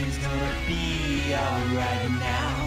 everything's gonna be alright now.